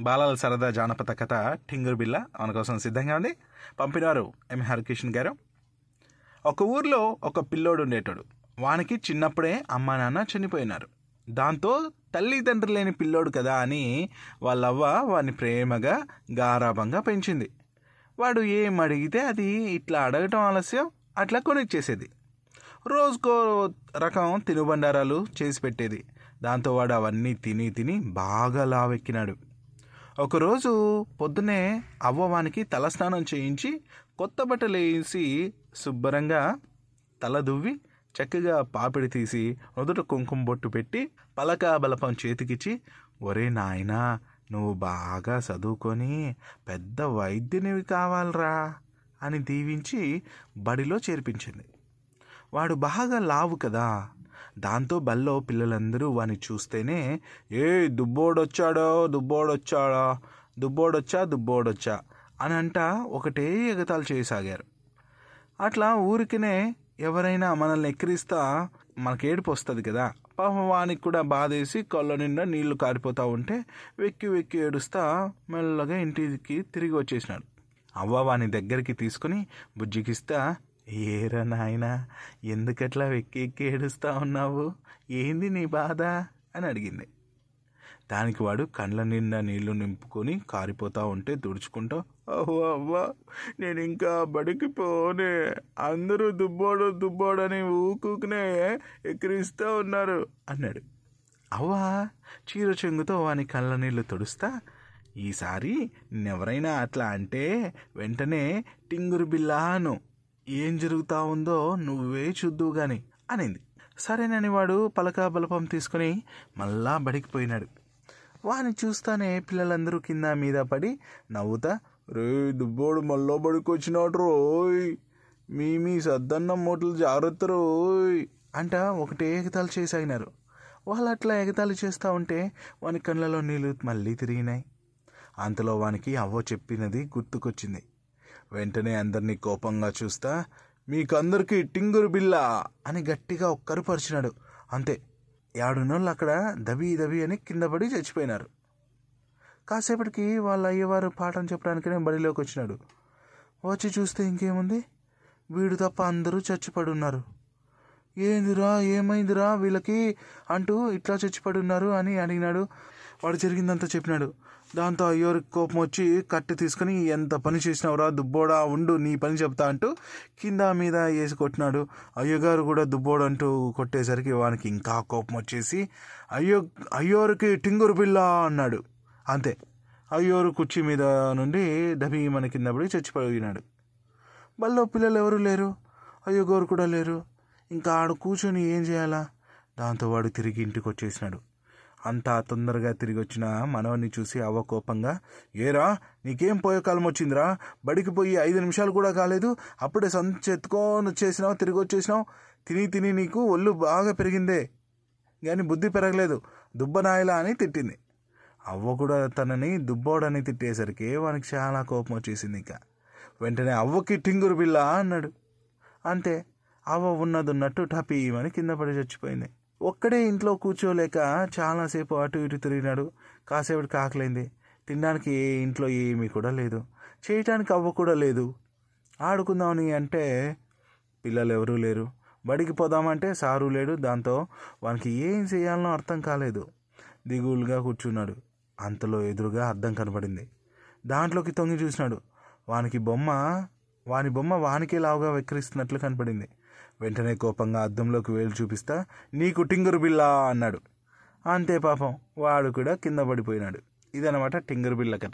బాలల సరదా జానపద కథ ఠింగురు బిల్ల మన కోసం సిద్ధంగా ఉంది. పంపినారు ఎం హరికృష్ణ గారు. ఒక ఊర్లో ఒక పిల్లోడు ఉండేటాడు. వానికి చిన్నప్పుడే అమ్మా నాన్న చనిపోయినారు. దాంతో తల్లిదండ్రులు లేని పిల్లోడు కదా అని వాళ్ళవ్వ వాడిని ప్రేమగా గారాభంగా పెంచింది. వాడు ఏం అడిగితే అది ఇట్లా అడగటం ఆలస్యం అట్లా కొనిచ్చేసేది. రోజుకో రకం తినుబండారాలు చేసి పెట్టేది. దాంతో వాడు అవన్నీ తిని తిని బాగా లావెక్కినాడు. ఒకరోజు పొద్దునే అవ్వవానికి తలస్నానం చేయించి కొత్త బట్టలు వేసి శుభ్రంగా తల దువ్వి చక్కగా పాపిడి తీసి నుదుట కుంకుమ బొట్టు పెట్టి పలక బలపం చేతికిచ్చి ఒరే నాయనా నువ్వు బాగా చదువుకొని పెద్ద వైద్యునివి కావాలరా అని దీవించి బడిలో చేర్పించింది. వాడు బాగా లావు కదా దాంతో బల్లో పిల్లలందరూ వాని చూస్తేనే ఏ దుబ్బోడొచ్చాడో దుబ్బోడొచ్చాడా దుబ్బోడొచ్చా దుబ్బోడొచ్చా అని అంట ఒకటే ఎగతాలు చేయసాగారు. అట్లా ఊరికినే ఎవరైనా మనల్ని ఎక్కిరిస్తా మనకి ఏడుపు వస్తుంది కదా. పాపం వానికి కూడా బాధేసి కళ్ళ నిండా నీళ్ళు కారిపోతూ ఉంటే వెక్కి వెక్కి ఏడుస్తా మెల్లగా ఇంటికి తిరిగి వచ్చేసినాడు. అవ్వ వాని దగ్గరికి తీసుకుని బుజ్జికిస్తా ఏరా నాయనా ఎందుకట్లా వెక్కి ఎక్కి ఏడుస్తా ఉన్నావు? ఏంది నీ బాధ? అని అడిగింది. దానికి వాడు కండ్ల నిండా నీళ్ళు నింపుకొని కారిపోతా ఉంటే తుడుచుకుంటూ అవ్వ అవ్వ నేను ఇంకా బడికి పోనే. అందరూ దుబ్బోడు దుబ్బోడని ఊకునే ఎక్కిరిస్తూ ఉన్నారు అన్నాడు. అవ్వ చీర చెంగుతో వాని కళ్ళ నీళ్ళు తుడుస్తా? ఈసారి ఎవరైనా అట్లా అంటే వెంటనే టింగురు బిల్లాను ఏం జరుగుతా ఉందో నువ్వే చూద్దువు గాని అనింది. సరేనని వాడు పలక బలపం తీసుకుని మళ్ళా బడికి పోయినాడు వాని చూస్తానే పిల్లలందరూ కింద మీద పడి నవ్వుతా రే దుబ్బోడు మళ్ళా బడికి వచ్చినాడు రోయ్ మీ మీ సద్దన్నం మూటలు జాగ్రత్త రోయ్ అంట ఒకటే ఎగతాలు చేసాగినారు. వాళ్ళు అట్లా ఎగతాలు చేస్తూ ఉంటే వాని కళ్ళలో నీళ్ళు మళ్ళీ తిరిగినాయి. అంతలో వానికి అవ్వ చెప్పినది గుర్తుకొచ్చింది. వెంటనే అందరినీ కోపంగా చూస్తా మీకందరికీ టింగురు బిల్ల అని గట్టిగా ఒక్కరు పరిచినాడు. అంతే ఏడున్నోళ్ళు అక్కడ దవి దవి అని కింద పడి చచ్చిపోయినారు. కాసేపటికి వాళ్ళ అయ్యవారు పాఠం చెప్పడానికనే బడిలోకి వచ్చినాడు వచ్చి చూస్తే ఇంకేముంది? వీడు తప్ప అందరూ చచ్చిపడి ఉన్నారు ఏందిరా ఏమైందిరా వీళ్ళకి? అంటూ ఇట్లా చచ్చిపడి ఉన్నారు అని అడిగినాడు. వాడు జరిగిందంతా చెప్పినాడు. దాంతో అయ్యోరికి కోపం వచ్చి కట్టె తీసుకుని ఎంత పని చేసినావురా దుబ్బోడా ఉండు నీ పని చెప్తా అంటూ కింద మీద వేసి కొట్టినాడు. అయ్యగారు కూడా దుబ్బోడు అంటూ కొట్టేసరికి వానికి ఇంకా కోపం వచ్చేసి అయ్యో అయ్యోరికి టింగురు పిల్ల అన్నాడు. అంతే. అయ్యోరు కుర్చీ మీద నుండి డబి మన కింద పడి చచ్చిపోయినాడు. బల్లో పిల్లలు ఎవరు లేరు? అయ్యగోరు కూడా లేరు? ఇంకా ఆడు కూర్చొని ఏం చేయాలా? దాంతో వాడు తిరిగి ఇంటికి వచ్చేసినాడు అంతా తొందరగా తిరిగి వచ్చిన మనవన్ని చూసి అవ్వ కోపంగా ఏరా నీకేం పోయే కాలం వచ్చిందిరా? బడికి పోయి ఐదు నిమిషాలు కూడా కాలేదు. అప్పుడే సంచి ఎత్తుకొని వచ్చేసినావు తిరిగి వచ్చేసినావు తిని తిని నీకు ఒళ్ళు బాగా పెరిగిందే. కానీ బుద్ధి పెరగలేదు. దుబ్బనాయలా అని తిట్టింది. అవ్వ కూడా తనని దుబ్బోడని తిట్టేసరికి వానికి చాలా కోపం వచ్చేసింది ఇంకా. వెంటనే అవ్వకి టింగురు బిళ్ళ అన్నాడు. అంతే అవ్వ ఉన్నదున్నట్టు టపీమని కింద పడి చచ్చిపోయింది. ఒక్కడే ఇంట్లో కూర్చోలేక చాలాసేపు అటు ఇటు తిరిగినాడు. కాసేపటికి కాకలేంది. తినడానికి ఏ ఇంట్లో ఏమీ కూడా లేదు. చేయటానికి అవ్వ కూడా లేదు. ఆడుకుందామని అంటే పిల్లలు ఎవరూ లేరు. బడికి పోదామంటే సారు లేడు. దాంతో వానికి ఏం చేయాలనో అర్థం కాలేదు. దిగులుగా కూర్చున్నాడు. అంతలో ఎదురుగా అద్దం కనపడింది దాంట్లోకి తొంగి చూసినాడు. వానికి బొమ్మ వాని బొమ్మ వానికే లావుగా వెక్కిరిస్తున్నట్లు కనపడింది. వెంటనే కోపంగా అద్దంలోకి వేలు చూపిస్తా నీకు టింగురు బిల్లా అన్నాడు. అంతే పాపం వాడు కూడా కింద పడిపోయినాడు. ఇదనమాట టింగురు బిల్ల కథ.